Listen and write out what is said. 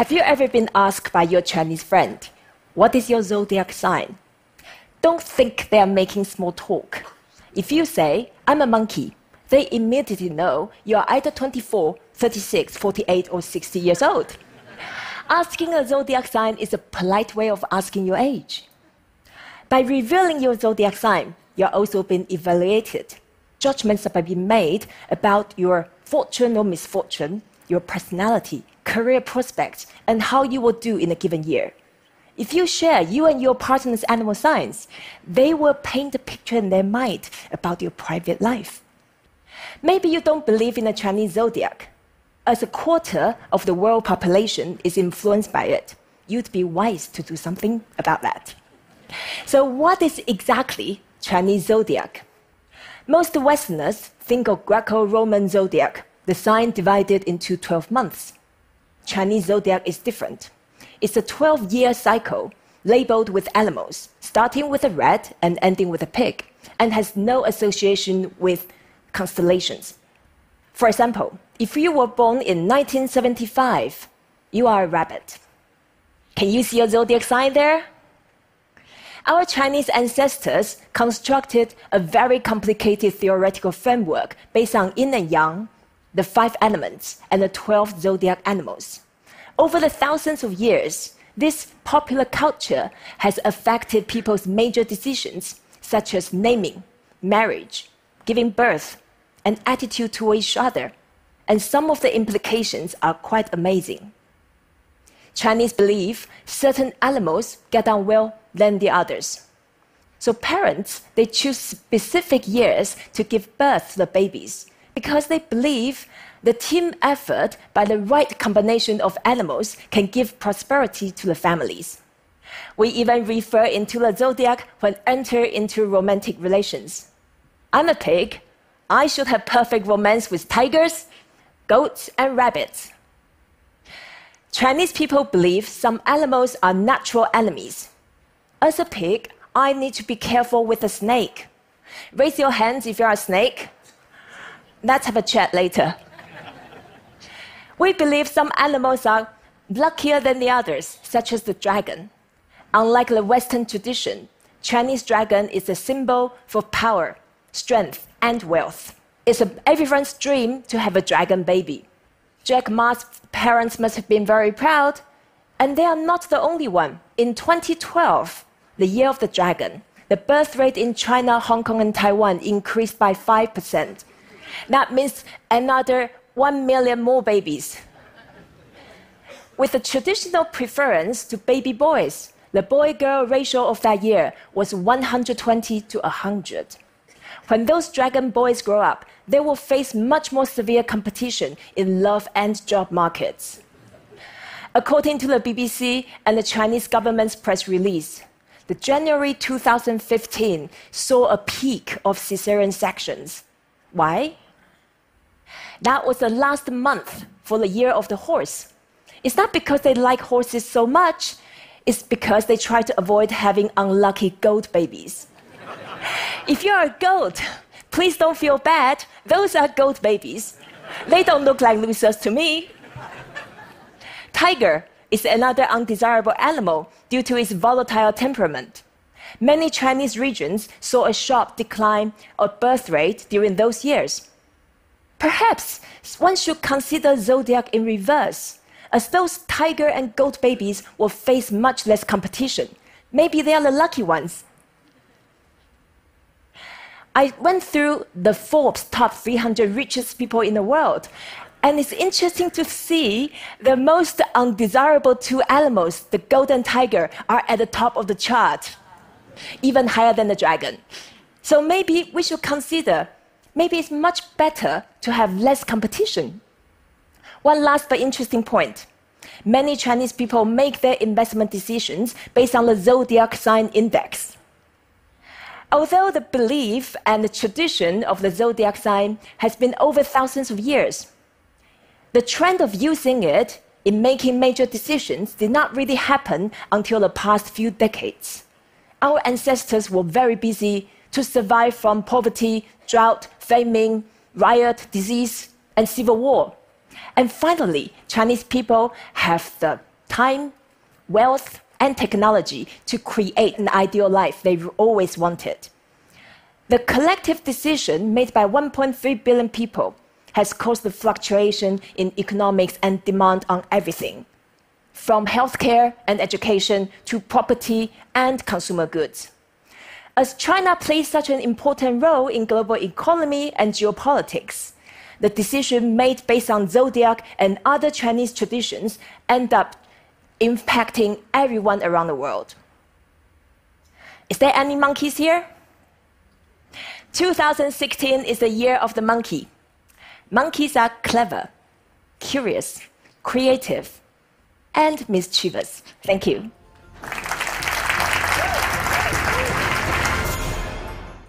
Have you ever been asked by your Chinese friend, What is your zodiac sign? Don't think they are making small talk. If you say, I'm a monkey, they immediately know you are either 24, 36, 48, or 60 years old. Asking a zodiac sign is a polite way of asking your age. By revealing your zodiac sign, you're also being evaluated. Judgments are being made about your fortune or misfortune, your personality, career prospects, and how you will do in a given year. If you share you and your partner's animal signs, they will paint a picture in their mind about your private life. Maybe you don't believe in the Chinese zodiac. As a quarter of the world population is influenced by it, you'd be wise to do something about that. So, what is exactly Chinese zodiac? Most Westerners think of Greco Roman zodiac, the sign divided into 12 months. Chinese zodiac is different. It's a 12 year cycle labeled with animals, starting with a rat and ending with a pig, and has no association with constellations. For example, if you were born in 1975, you are a rabbit. Can you see a zodiac sign there? Our Chinese ancestors constructed a very complicated theoretical framework based on yin and yang, the five elements, and the 12 zodiac animals. Over the thousands of years, this popular culture has affected people's major decisions, such as naming, marriage, giving birth, and attitude toward each other. And some of the implications are quite amazing. Chinese believe certain animals get on well than the others. So parents, they choose specific years to give birth to the babies because they believe the team effort by the right combination of animals can give prosperity to the families. We even refer into the zodiac when enter into romantic relations. I'm a pig. I should have perfect romance with tigers, goats, and rabbits. Chinese people believe some animals are natural enemies. As a pig, I need to be careful with a snake. Raise your hands if you're a snake. Let's have a chat later. We believe some animals are luckier than the others, such as the dragon. Unlike the Western tradition, Chinese dragon is a symbol for power, strength, and wealth. It's a, everyone's dream to have a dragon baby. Jack Ma's parents must have been very proud, and they are not the only one. In 2012, the year of the dragon, the birth rate in China, Hong Kong, and Taiwan increased by 5%. That means another 1 million more babies. With the traditional preference to baby boys, the boy girl ratio of that year was 120 to 100. When those dragon boys grow up, they will face much more severe competition in love and job markets. According to the BBC and the Chinese government's press release, the January 2015 saw a peak of cesarean sections. Why? That was the last month for the year of the horse. It's not because they like horses so much, it's because they try to avoid having unlucky goat babies. if you're a goat, please don't feel bad. Those are goat babies. They don't look like losers to me. Tiger is another undesirable animal due to its volatile temperament. Many Chinese regions saw a sharp decline of birth rate during those years. Perhaps one should consider zodiac in reverse, as those tiger and goat babies will face much less competition. Maybe they are the lucky ones. I went through the Forbes top 300 richest people in the world, and it's interesting to see the most undesirable two animals, the golden tiger, are at the top of the chart, even higher than the dragon. So maybe we should consider maybe it's much better to have less competition. One last but interesting point. Many Chinese people make their investment decisions based on the zodiac sign index. Although the belief and the tradition of the zodiac sign has been over thousands of years, the trend of using it in making major decisions did not really happen until the past few decades. Our ancestors were very busy to survive from poverty, drought, famine, riot, disease, and civil war. And finally, Chinese people have the time, wealth, and technology to create an ideal life they've always wanted. The collective decision made by 1.3 billion people has caused the fluctuation in economics and demand on everything, from healthcare and education to property and consumer goods. As China plays such an important role in global economy and geopolitics, the decision made based on zodiac and other Chinese traditions end up impacting everyone around the world. Is there any monkeys here? 2016 is the year of the monkey. Monkeys are clever, curious, creative, and mischievous. Thank you.